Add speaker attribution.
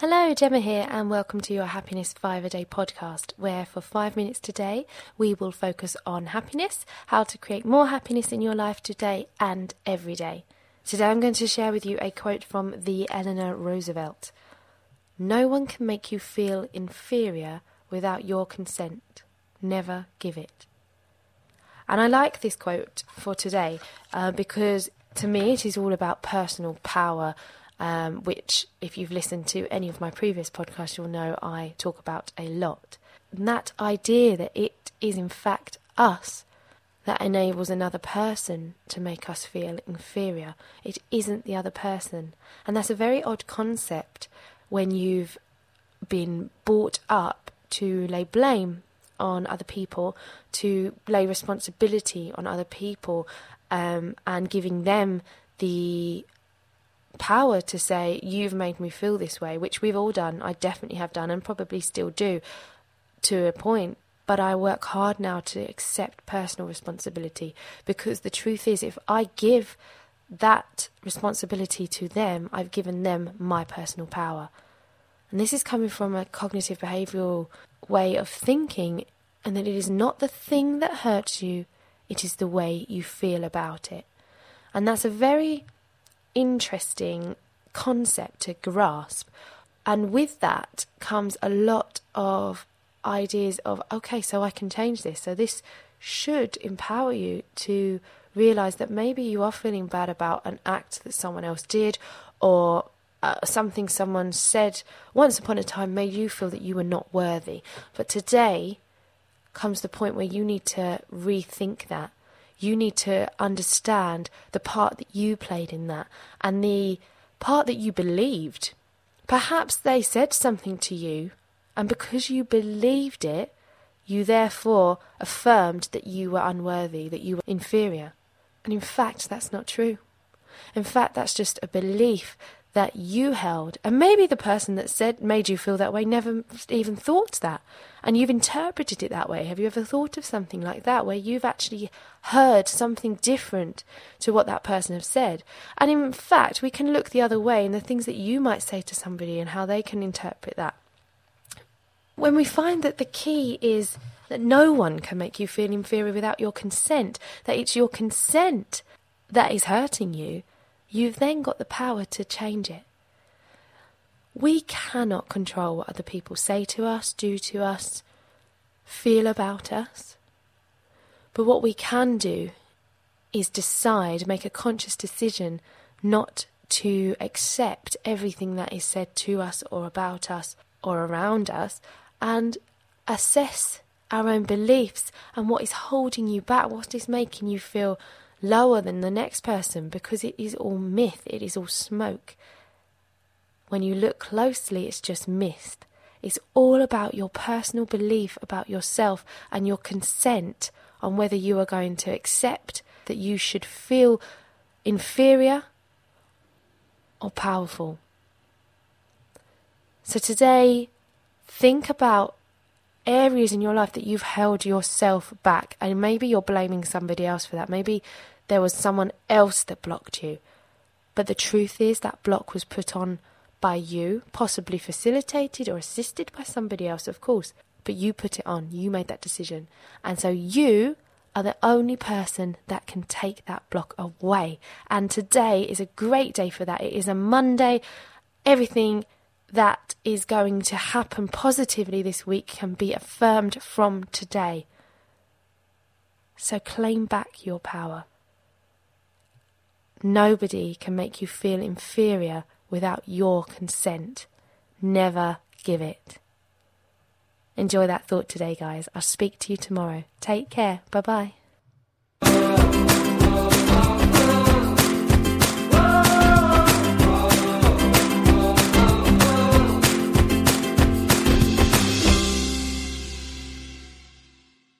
Speaker 1: Hello, Gemma here, and welcome to your Happiness 5 a Day podcast, where for five minutes today we will focus on happiness, how to create more happiness in your life today and every day. Today I'm going to share with you a quote from the Eleanor Roosevelt No one can make you feel inferior without your consent. Never give it. And I like this quote for today uh, because to me it is all about personal power um, which, if you've listened to any of my previous podcasts, you'll know I talk about a lot. And that idea that it is, in fact, us that enables another person to make us feel inferior. It isn't the other person. And that's a very odd concept when you've been brought up to lay blame on other people, to lay responsibility on other people, um, and giving them the power to say, You've made me feel this way, which we've all done. I definitely have done and probably still do to a point. But I work hard now to accept personal responsibility because the truth is, if I give that responsibility to them, I've given them my personal power. And this is coming from a cognitive behavioral way of thinking, and that it is not the thing that hurts you, it is the way you feel about it. And that's a very interesting concept to grasp. And with that comes a lot of ideas of, okay, so I can change this. So this should empower you to realize that maybe you are feeling bad about an act that someone else did or uh, something someone said once upon a time made you feel that you were not worthy. But today comes the point where you need to rethink that you need to understand the part that you played in that and the part that you believed. Perhaps they said something to you, and because you believed it, you therefore affirmed that you were unworthy, that you were inferior. And in fact, that's not true. In fact, that's just a belief that you held. And maybe the person that said made you feel that way never even thought that. And you've interpreted it that way. Have you ever thought of something like that where you've actually heard something different to what that person has said? And in fact, we can look the other way in the things that you might say to somebody and how they can interpret that. When we find that the key is that no one can make you feel inferior without your consent, that it's your consent that is hurting you, you've then got the power to change it. We cannot control what other people say to us, do to us, feel about us. But what we can do is decide, make a conscious decision not to accept everything that is said to us or about us or around us and assess our own beliefs and what is holding you back, what is making you feel lower than the next person because it is all myth, it is all smoke. When you look closely, it's just mist. It's all about your personal belief about yourself and your consent on whether you are going to accept that you should feel inferior or powerful. So today, think about areas in your life that you've held yourself back, and maybe you're blaming somebody else for that. Maybe there was someone else that blocked you. But the truth is, that block was put on by you, possibly facilitated or assisted by somebody else, of course. But you put it on, you made that decision. And so you are the only person that can take that block away. And today is a great day for that. It is a Monday. Everything that is going to happen positively this week can be affirmed from today. So claim back your power. Nobody can make you feel inferior without your consent. Never give it. Enjoy that thought today, guys. I'll speak to you tomorrow. Take care. Bye bye.